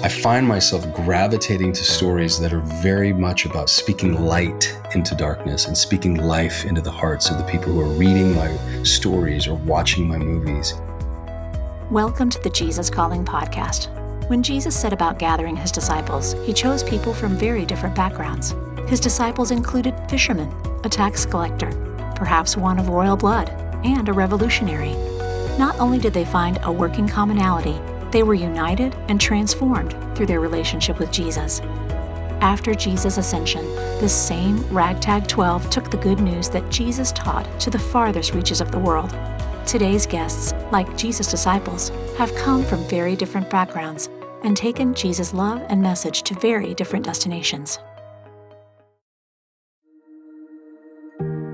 I find myself gravitating to stories that are very much about speaking light into darkness and speaking life into the hearts of the people who are reading my stories or watching my movies. Welcome to the Jesus Calling podcast. When Jesus set about gathering his disciples, he chose people from very different backgrounds. His disciples included fishermen, a tax collector, perhaps one of royal blood, and a revolutionary. Not only did they find a working commonality, they were united and transformed through their relationship with Jesus. After Jesus' ascension, this same ragtag 12 took the good news that Jesus taught to the farthest reaches of the world. Today's guests, like Jesus' disciples, have come from very different backgrounds and taken Jesus' love and message to very different destinations.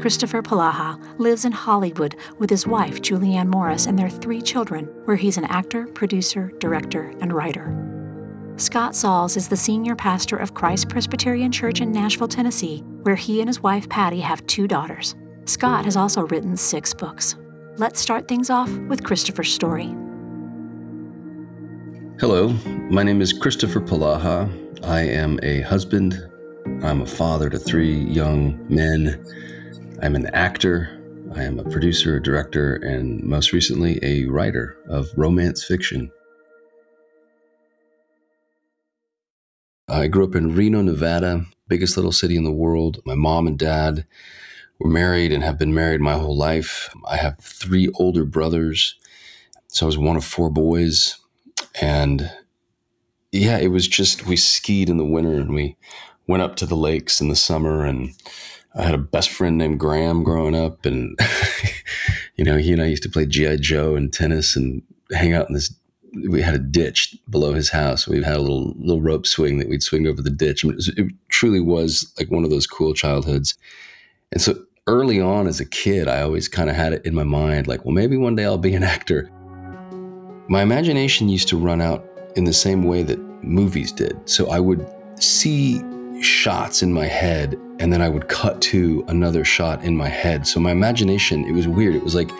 Kristoffer Polaha lives in Hollywood with his wife, Julianne Morris, and their three children, where he's an actor, producer, director, and writer. Scott Sauls is the senior pastor of Christ Presbyterian Church in Nashville, Tennessee, where he and his wife Patti have two daughters. Scott has also written six books. Let's start things off with Kristoffer's story. Hello, my name is Kristoffer Polaha. I am a husband. I'm a father to three young men. I'm an actor. I am a producer, a director, and most recently a writer of romance fiction. I grew up in Reno, Nevada, biggest little city in the world. My mom and dad were married and have been married my whole life. I have three older brothers. So I was one of four boys. And yeah, it was just, we skied in the winter and we went up to the lakes in the summer and I had a best friend named Graham growing up, and you know, he and I used to play GI Joe and tennis and hang out in this. We had a ditch below his house. We had a little little rope swing that we'd swing over the ditch. I mean, it, was, it truly was like one of those cool childhoods. And so early on as a kid, I always kind of had it in my mind, like, well, maybe one day I'll be an actor. My imagination used to run out in the same way that movies did. So I would see shots in my head and then I would cut to another shot in my head. So my imagination, it was weird. It was like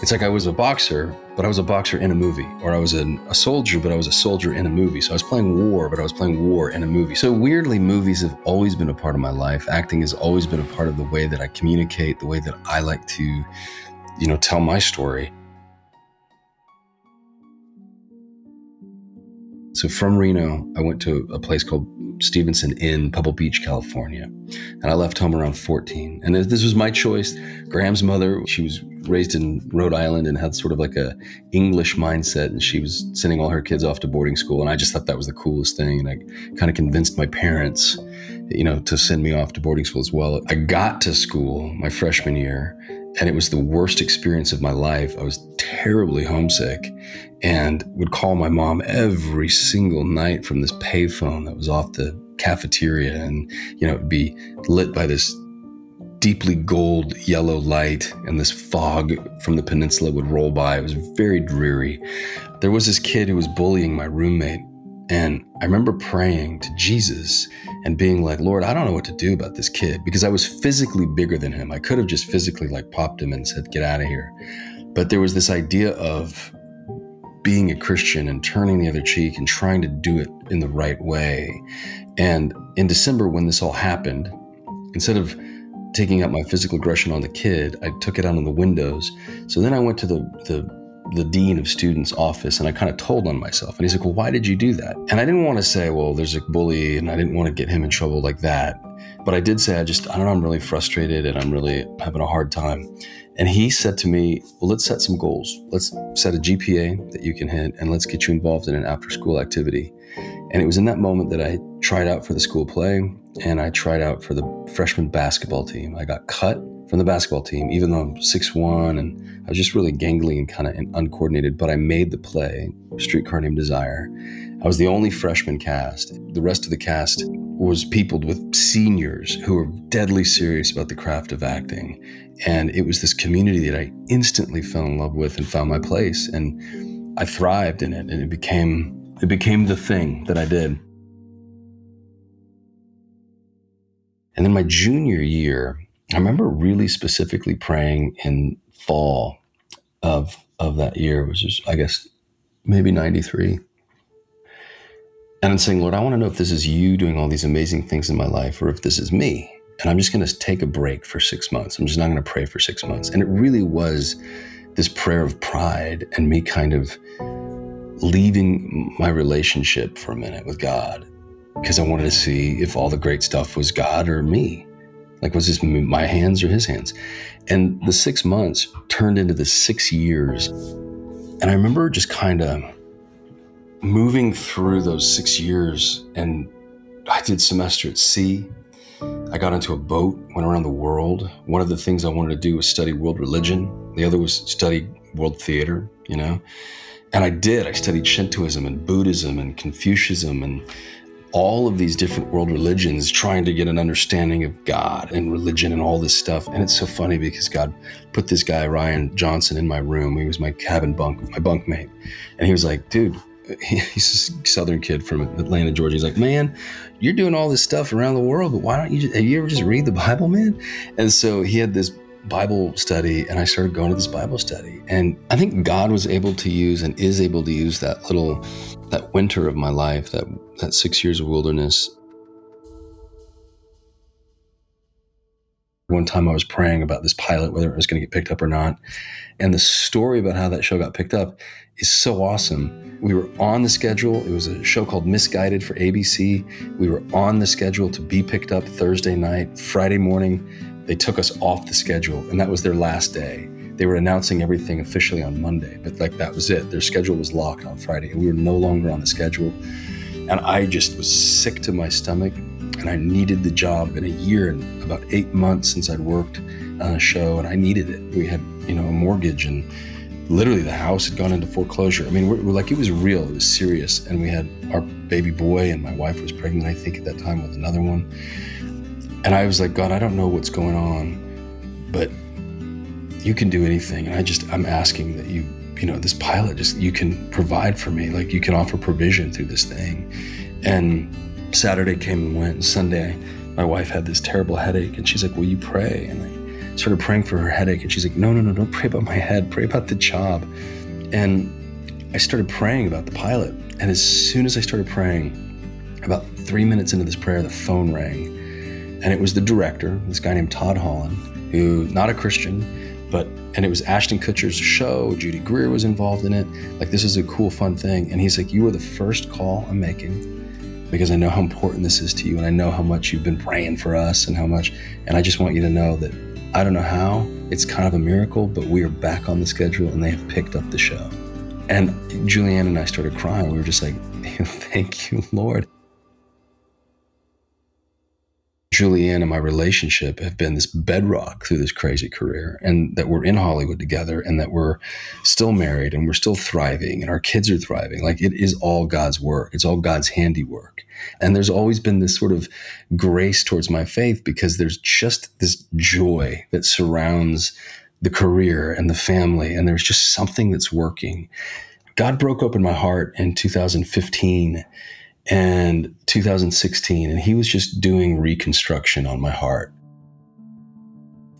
it's like I was a boxer, but I was a boxer in a movie, or I was a, a, soldier, but I was a soldier in a movie. So I was playing war, but I was playing war in a movie. So weirdly, movies have always been a part of my life. Acting has always been a part of the way that I communicate, the way that I like to, you know, tell my story. So from Reno, I went to a place called Stevenson in Pebble Beach, California. And I left home around 14. And this was my choice. Graham's mother, she was raised in Rhode Island and had sort of like a English mindset and she was sending all her kids off to boarding school and I just thought that was the coolest thing and I kind of convinced my parents you know to send me off to boarding school as well. I got to school my freshman year and it was the worst experience of my life. I was terribly homesick and would call my mom every single night from this payphone that was off the cafeteria and you know it'd be lit by this deeply gold yellow light and this fog from the peninsula would roll by it was very dreary there was this kid who was bullying my roommate and I remember praying to Jesus and being like, Lord, I don't know what to do about this kid because I was physically bigger than him. I could have just physically like popped him and said, get out of here. But there was this idea of being a Christian and turning the other cheek and trying to do it in the right way. And in December, when this all happened, instead of taking out my physical aggression on the kid, I took it out on the windows. So then I went to the, the the dean of students office and I kind of told on myself. And he's like, Well, why did you do that? And I didn't want to say, Well, there's a bully and I didn't want to get him in trouble like that. But I did say, I just, I don't know, I'm really frustrated and I'm really having a hard time. And he said to me, Well, let's set some goals. Let's set a GPA that you can hit and let's get you involved in an after school activity. And it was in that moment that I tried out for the school play and I tried out for the freshman basketball team. I got cut from the basketball team, even though I'm 6'1 and I was just really gangly and kind of uncoordinated, but I made the play, Streetcar Named Desire. I was the only freshman cast. The rest of the cast was peopled with seniors who were deadly serious about the craft of acting. And it was this community that I instantly fell in love with and found my place. And I thrived in it and it became it became the thing that I did. And then my junior year, I remember really specifically praying in fall of of that year, which is I guess maybe 93. And I'm saying, Lord, I want to know if this is you doing all these amazing things in my life or if this is me. And I'm just going to take a break for six months. I'm just not going to pray for six months. And it really was this prayer of pride and me kind of leaving my relationship for a minute with God because I wanted to see if all the great stuff was God or me. Like, was this my hands or his hands? And the six months turned into the six years. And I remember just kind of moving through those six years, and I did semester at sea. I got into a boat, went around the world. One of the things I wanted to do was study world religion. The other was study world theater, you know? And I did. I studied Shintoism and Buddhism and Confucianism and all of these different world religions trying to get an understanding of God and religion and all this stuff. And it's so funny because God put this guy, Ryan Johnson, in my room. He was my cabin bunk, my bunkmate. And he was like, dude, he's a southern kid from Atlanta, Georgia. He's like, man, you're doing all this stuff around the world, but why don't you just, have you ever just read the Bible, man? And so he had this Bible study and I started going to this Bible study. And I think God was able to use and is able to use that little that winter of my life, that that 6 years of wilderness. One time I was praying about this pilot whether it was going to get picked up or not. And the story about how that show got picked up is so awesome. We were on the schedule. It was a show called Miss Guided for ABC. We were on the schedule to be picked up Thursday night, Friday morning they took us off the schedule, and that was their last day. They were announcing everything officially on Monday, but like that was it. Their schedule was locked on Friday, and we were no longer on the schedule. And I just was sick to my stomach, and I needed the job in a year and about eight months since I'd worked on a show, and I needed it. We had, you know, a mortgage, and literally the house had gone into foreclosure. I mean, we're, we're like it was real, it was serious, and we had our baby boy, and my wife was pregnant, I think, at that time with another one and I was like, God, I don't know what's going on, but you can do anything. And I just, I'm asking that you, you know, this pilot, just, you can provide for me. Like you can offer provision through this thing. And Saturday came and went. And Sunday, my wife had this terrible headache. And she's like, Will you pray? And I started praying for her headache. And she's like, No, no, no, don't pray about my head. Pray about the job. And I started praying about the pilot. And as soon as I started praying, about three minutes into this prayer, the phone rang and it was the director, this guy named Todd Holland, who not a Christian, but and it was Ashton Kutcher's show. Judy Greer was involved in it. Like this is a cool, fun thing. And he's like, "You are the first call I'm making because I know how important this is to you, and I know how much you've been praying for us, and how much. And I just want you to know that I don't know how. It's kind of a miracle, but we are back on the schedule, and they have picked up the show." And Julianne and I started crying. We were just like, "Thank you, Lord." Julianne and my relationship have been this bedrock through this crazy career, and that we're in Hollywood together, and that we're still married, and we're still thriving, and our kids are thriving. Like it is all God's work, it's all God's handiwork. And there's always been this sort of grace towards my faith because there's just this joy that surrounds the career and the family, and there's just something that's working. God broke open my heart in 2015 and 2016, and he was just doing reconstruction on my heart.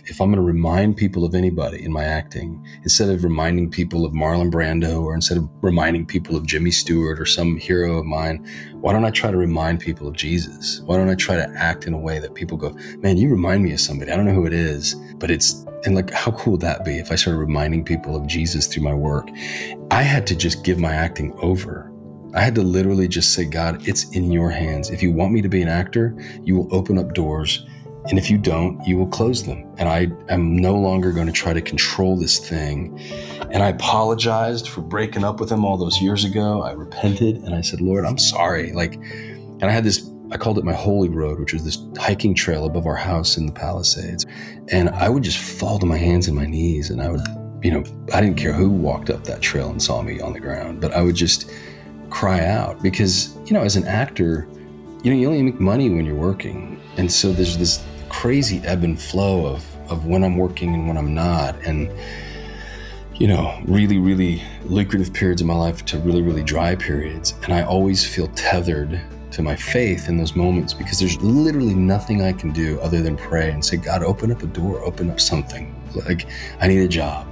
If I'm going to remind people of anybody in my acting, instead of reminding people of Marlon Brando or instead of reminding people of Jimmy Stewart or some hero of mine, why don't I try to remind people of Jesus? Why don't I try to act in a way that people go, man, you remind me of somebody. I don't know who it is, but it's, and like, how cool would that be if I started reminding people of Jesus through my work? I had to just give my acting over I had to literally just say, God, it's in your hands. If you want me to be an actor, you will open up doors. And if you don't, you will close them. And I am no longer going to try to control this thing. And I apologized for breaking up with him all those years ago. I repented and I said, Lord, I'm sorry. Like, and I had this, I called it my holy road, which was this hiking trail above our house in the Palisades. And I would just fall to my hands and my knees. And I would, you know, I didn't care who walked up that trail and saw me on the ground, but I would just, cry out because, you know, as an actor, you know, you only make money when you're working. And so there's this crazy ebb and flow of, of when I'm working and when I'm not. And, you know, really, really lucrative periods of my life to really, really dry periods. And I always feel tethered to my faith in those moments because there's literally nothing I can do other than pray and say, God, open up a door, open up something. Like, I need a job.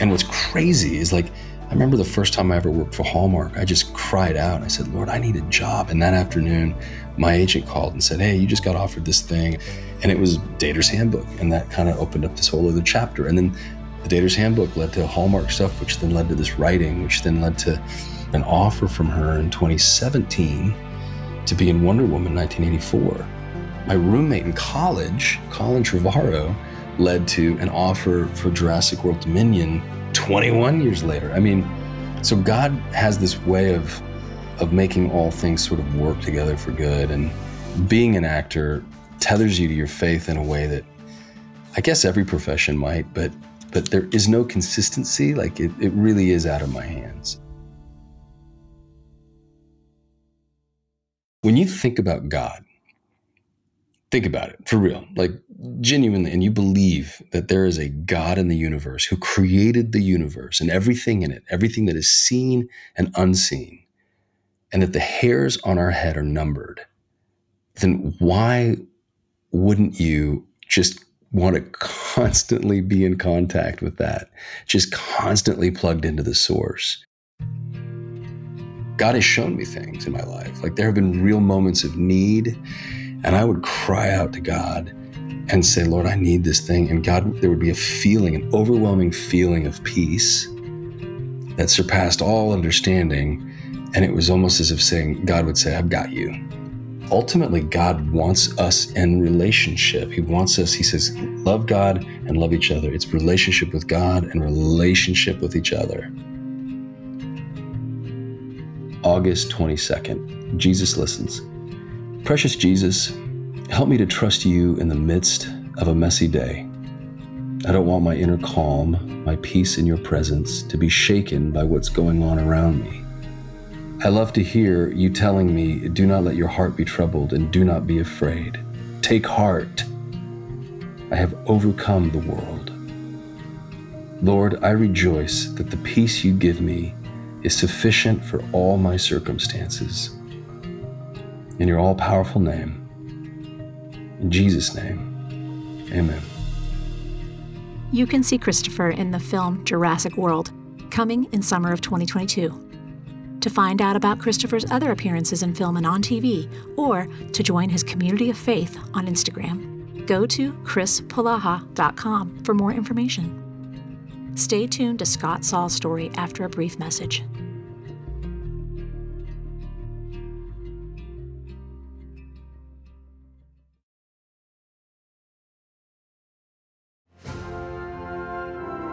And what's crazy is like, I remember the first time I ever worked for Hallmark, I just cried out. I said, Lord, I need a job. And that afternoon, my agent called and said, Hey, you just got offered this thing. And it was Dater's Handbook. And that kind of opened up this whole other chapter. And then the Dater's Handbook led to Hallmark stuff, which then led to this writing, which then led to an offer from her in 2017 to be in Wonder Woman 1984. My roommate in college, Colin Trevorrow, led to an offer for Jurassic World Dominion 21 years later. I mean, so God has this way of of making all things sort of work together for good and being an actor tethers you to your faith in a way that I guess every profession might, but but there is no consistency. Like it, it really is out of my hands. When you think about God, think about it for real, like genuinely, and you believe that there is a God in the universe who created the universe and everything in it, everything that is seen and unseen, and that the hairs on our head are numbered, then why wouldn't you just want to constantly be in contact with that, just constantly plugged into the source? God has shown me things in my life. Like there have been real moments of need and I would cry out to God and say, Lord, I need this thing. And God, there would be a feeling, an overwhelming feeling of peace that surpassed all understanding. And it was almost as if saying, God would say, I've got you. Ultimately, God wants us in relationship. He wants us, He says, love God and love each other. It's relationship with God and relationship with each other. August 22nd, Jesus listens. Precious Jesus, help me to trust you in the midst of a messy day. I don't want my inner calm, my peace in your presence, to be shaken by what's going on around me. I love to hear you telling me, Do not let your heart be troubled and do not be afraid. Take heart. I have overcome the world. Lord, I rejoice that the peace you give me is sufficient for all my circumstances in your all powerful name. In Jesus' name, amen. You can see Kristoffer in the film Jurassic World, coming in summer of 2022. To find out about Kristoffer's other appearances in film and on TV, or to join his community of faith on Instagram, go to krispolaha.com for more information. Stay tuned to Scott Sauls' story after a brief message.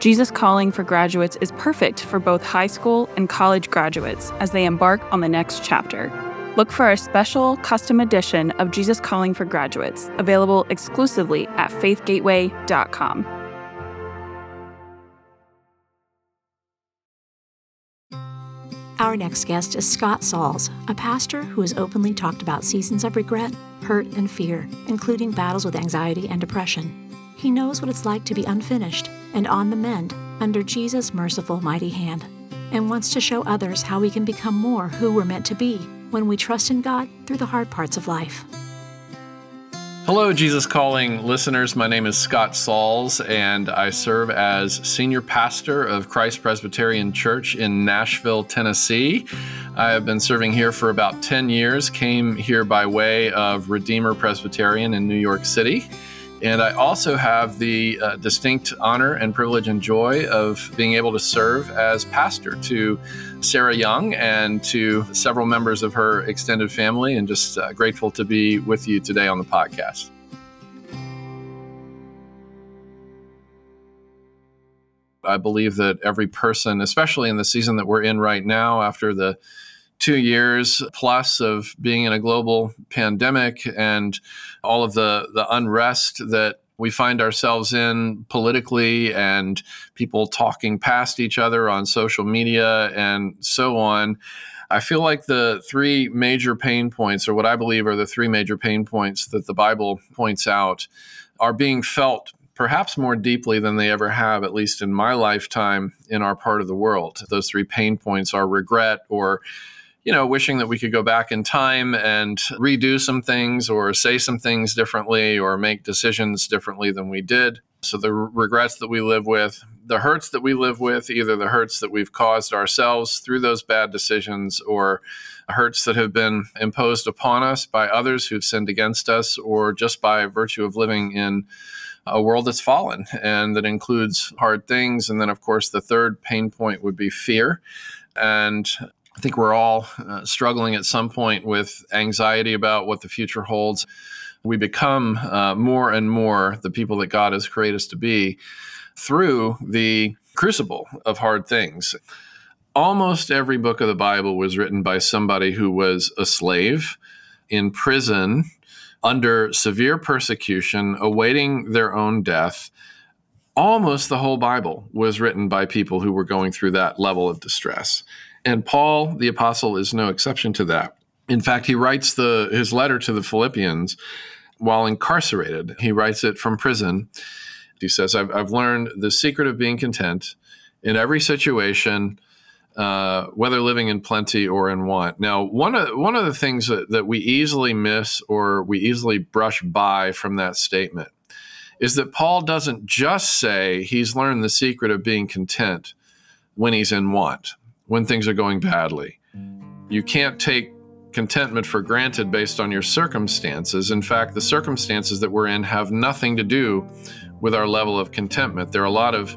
Jesus Calling for Graduates is perfect for both high school and college graduates as they embark on the next chapter. Look for our special custom edition of Jesus Calling for Graduates, available exclusively at faithgateway.com. Our next guest is Scott Sauls, a pastor who has openly talked about seasons of regret, hurt, and fear, including battles with anxiety and depression. He knows what it's like to be unfinished and on the mend under Jesus' merciful, mighty hand, and wants to show others how we can become more who we're meant to be when we trust in God through the hard parts of life. Hello, Jesus Calling listeners. My name is Scott Sauls, and I serve as senior pastor of Christ Presbyterian Church in Nashville, Tennessee. I have been serving here for about 10 years, came here by way of Redeemer Presbyterian in New York City. And I also have the uh, distinct honor and privilege and joy of being able to serve as pastor to Sarah Young and to several members of her extended family, and just uh, grateful to be with you today on the podcast. I believe that every person, especially in the season that we're in right now, after the two years plus of being in a global pandemic and all of the, the unrest that we find ourselves in politically and people talking past each other on social media and so on. I feel like the three major pain points, or what I believe are the three major pain points that the Bible points out, are being felt perhaps more deeply than they ever have, at least in my lifetime in our part of the world. Those three pain points are regret or you know, wishing that we could go back in time and redo some things or say some things differently or make decisions differently than we did. So, the regrets that we live with, the hurts that we live with, either the hurts that we've caused ourselves through those bad decisions or hurts that have been imposed upon us by others who've sinned against us or just by virtue of living in a world that's fallen and that includes hard things. And then, of course, the third pain point would be fear. And I think we're all uh, struggling at some point with anxiety about what the future holds. We become uh, more and more the people that God has created us to be through the crucible of hard things. Almost every book of the Bible was written by somebody who was a slave in prison under severe persecution, awaiting their own death. Almost the whole Bible was written by people who were going through that level of distress. And Paul, the apostle, is no exception to that. In fact, he writes the, his letter to the Philippians while incarcerated. He writes it from prison. He says, I've, I've learned the secret of being content in every situation, uh, whether living in plenty or in want. Now, one of, one of the things that, that we easily miss or we easily brush by from that statement is that Paul doesn't just say he's learned the secret of being content when he's in want when things are going badly. You can't take contentment for granted based on your circumstances. In fact, the circumstances that we're in have nothing to do with our level of contentment. There are a lot of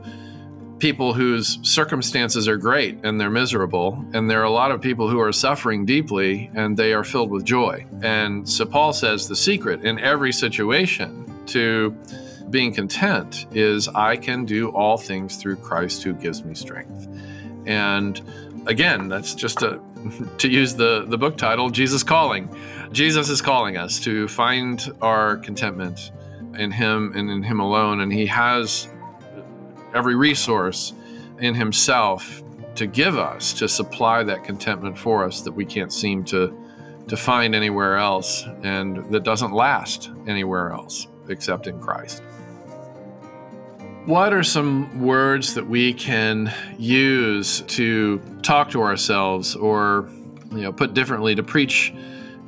people whose circumstances are great and they're miserable, and there are a lot of people who are suffering deeply and they are filled with joy. And so Paul says the secret in every situation to being content is I can do all things through Christ who gives me strength. And again, that's just a, to use the, the book title, Jesus Calling. Jesus is calling us to find our contentment in Him and in Him alone. And He has every resource in Himself to give us, to supply that contentment for us that we can't seem to, to find anywhere else and that doesn't last anywhere else except in Christ. What are some words that we can use to talk to ourselves or you know put differently to preach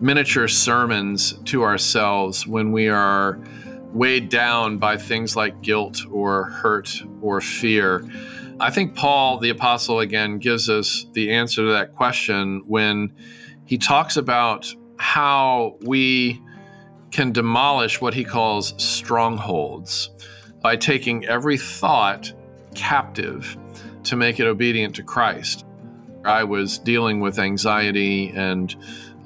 miniature sermons to ourselves when we are weighed down by things like guilt or hurt or fear? I think Paul the apostle again gives us the answer to that question when he talks about how we can demolish what he calls strongholds by taking every thought captive to make it obedient to Christ. I was dealing with anxiety and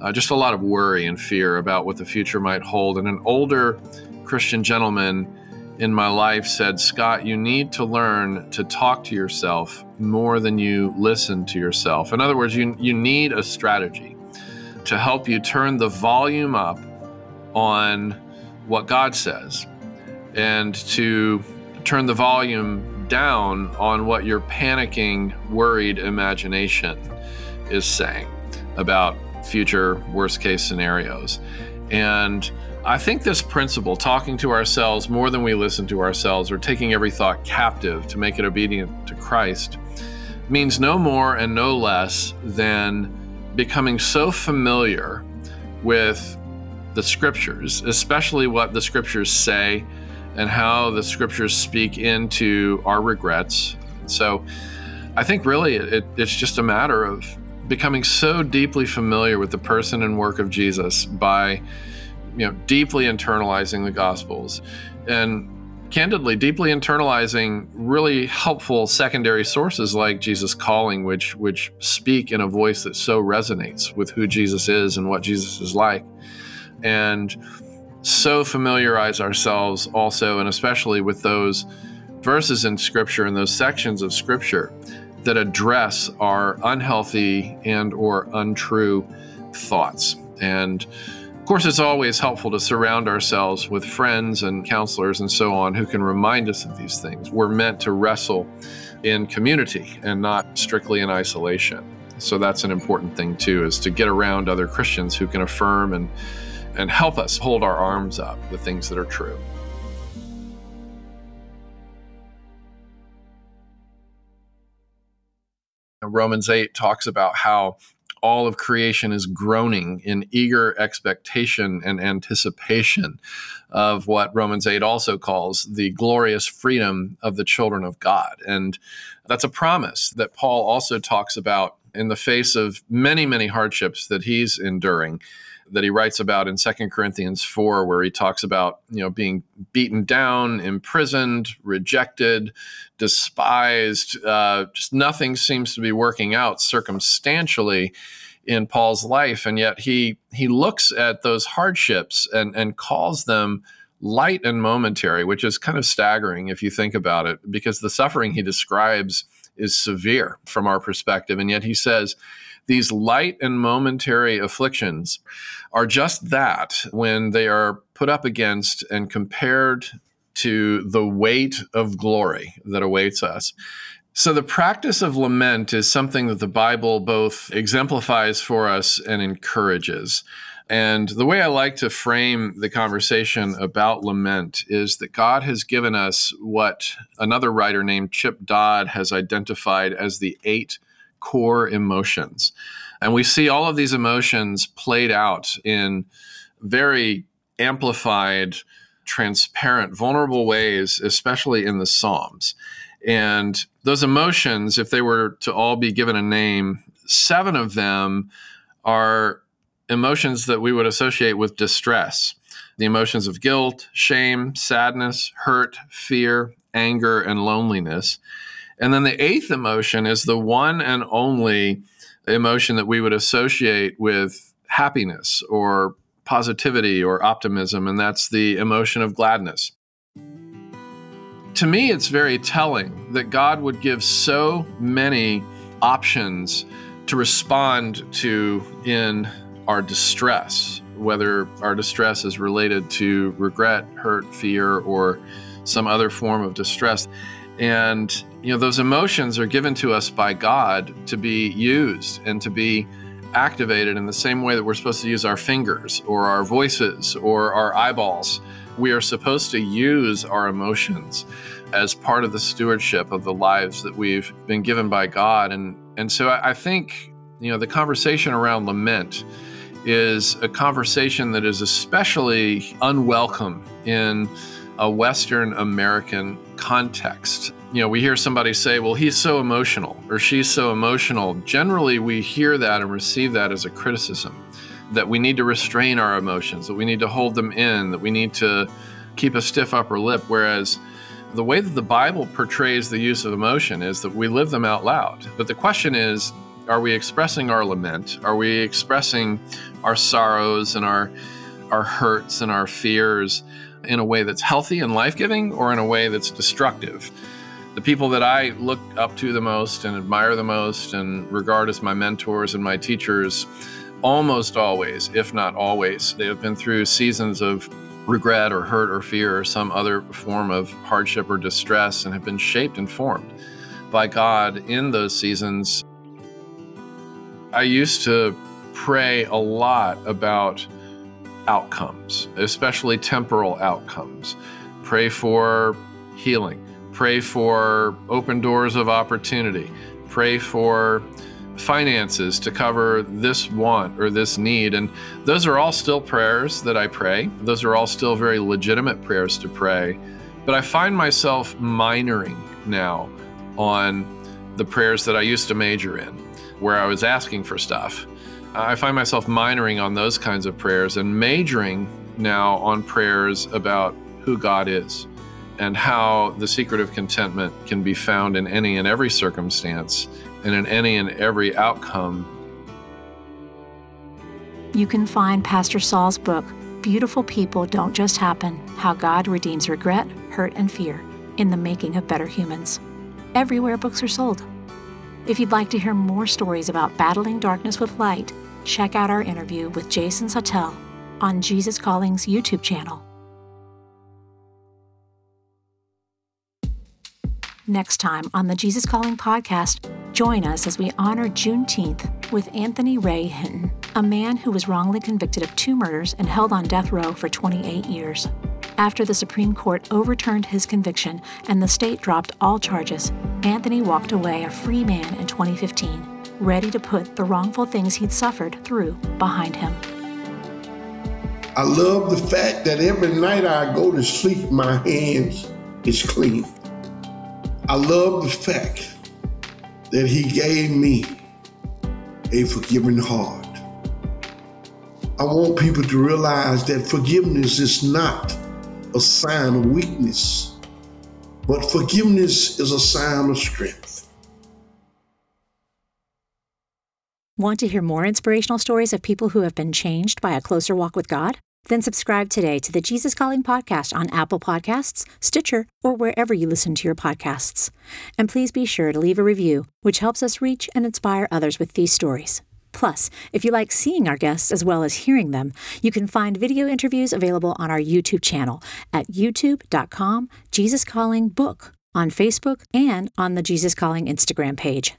uh, just a lot of worry and fear about what the future might hold. And an older Christian gentleman in my life said, Scott, you need to learn to talk to yourself more than you listen to yourself. In other words, you, you need a strategy to help you turn the volume up on what God says and to turn the volume down on what your panicking, worried imagination is saying about future worst case scenarios. And I think this principle, talking to ourselves more than we listen to ourselves, or taking every thought captive to make it obedient to Christ, means no more and no less than becoming so familiar with the scriptures, especially what the scriptures say and how the scriptures speak into our regrets. So I think really it, it's just a matter of becoming so deeply familiar with the person and work of Jesus by you know deeply internalizing the gospels and candidly deeply internalizing really helpful secondary sources like Jesus calling which which speak in a voice that so resonates with who Jesus is and what Jesus is like and so familiarize ourselves also and especially with those verses in scripture and those sections of scripture that address our unhealthy and or untrue thoughts. And of course it's always helpful to surround ourselves with friends and counselors and so on who can remind us of these things. We're meant to wrestle in community and not strictly in isolation. So that's an important thing too, is to get around other Christians who can affirm and and help us hold our arms up the things that are true. Romans 8 talks about how all of creation is groaning in eager expectation and anticipation of what Romans 8 also calls the glorious freedom of the children of God. And that's a promise that Paul also talks about in the face of many, many hardships that he's enduring that he writes about in Second Corinthians 4, where he talks about, you know, being beaten down, imprisoned, rejected, despised. Uh, just nothing seems to be working out circumstantially in Paul's life. And yet he he looks at those hardships and, and calls them light and momentary, which is kind of staggering if you think about it, because the suffering he describes is severe from our perspective. And yet he says, these light and momentary afflictions are just that when they are put up against and compared to the weight of glory that awaits us. So, the practice of lament is something that the Bible both exemplifies for us and encourages. And the way I like to frame the conversation about lament is that God has given us what another writer named Chip Dodd has identified as the eight core emotions. And we see all of these emotions played out in very amplified, transparent, vulnerable ways, especially in the Psalms. And those emotions, if they were to all be given a name, seven of them are emotions that we would associate with distress the emotions of guilt, shame, sadness, hurt, fear, anger, and loneliness. And then the eighth emotion is the one and only emotion that we would associate with happiness or positivity or optimism, and that's the emotion of gladness. To me, it's very telling that God would give so many options to respond to in our distress, whether our distress is related to regret, hurt, fear, or some other form of distress. And you know, those emotions are given to us by God to be used and to be activated in the same way that we're supposed to use our fingers or our voices or our eyeballs. We are supposed to use our emotions as part of the stewardship of the lives that we've been given by God. And and so I, I think, you know, the conversation around lament is a conversation that is especially unwelcome in a Western American context. You know, we hear somebody say, well, he's so emotional or she's so emotional. Generally, we hear that and receive that as a criticism that we need to restrain our emotions, that we need to hold them in, that we need to keep a stiff upper lip. Whereas the way that the Bible portrays the use of emotion is that we live them out loud. But the question is, are we expressing our lament? Are we expressing our sorrows and our our hurts and our fears in a way that's healthy and life giving or in a way that's destructive. The people that I look up to the most and admire the most and regard as my mentors and my teachers, almost always, if not always, they have been through seasons of regret or hurt or fear or some other form of hardship or distress and have been shaped and formed by God in those seasons. I used to pray a lot about outcomes, especially temporal outcomes. Pray for healing. Pray for open doors of opportunity. Pray for finances to cover this want or this need. And those are all still prayers that I pray. Those are all still very legitimate prayers to pray. But I find myself minoring now on the prayers that I used to major in, where I was asking for stuff. I find myself minoring on those kinds of prayers and majoring now on prayers about who God is and how the secret of contentment can be found in any and every circumstance and in any and every outcome. You can find Pastor Sauls' book, Beautiful People Don't Just Happen How God Redeems Regret, Hurt, and Fear in the Making of Better Humans, everywhere books are sold. If you'd like to hear more stories about battling darkness with light, check out our interview with Jason Sautel on Jesus Calling's YouTube channel. Next time on the Jesus Calling podcast, join us as we honor Juneteenth with Anthony Ray Hinton, a man who was wrongly convicted of two murders and held on death row for 28 years. After the Supreme Court overturned his conviction and the state dropped all charges, Anthony walked away a free man in 2015, ready to put the wrongful things he'd suffered through behind him. I love the fact that every night I go to sleep, my hands is clean. I love the fact that he gave me a forgiving heart. I want people to realize that forgiveness is not a sign of weakness, but forgiveness is a sign of strength. Want to hear more inspirational stories of people who have been changed by a closer walk with God? Then subscribe today to the Jesus Calling podcast on Apple Podcasts, Stitcher, or wherever you listen to your podcasts. And please be sure to leave a review, which helps us reach and inspire others with these stories. Plus, if you like seeing our guests as well as hearing them, you can find video interviews available on our YouTube channel at youtube.com Jesus Calling Book on Facebook and on the Jesus Calling Instagram page.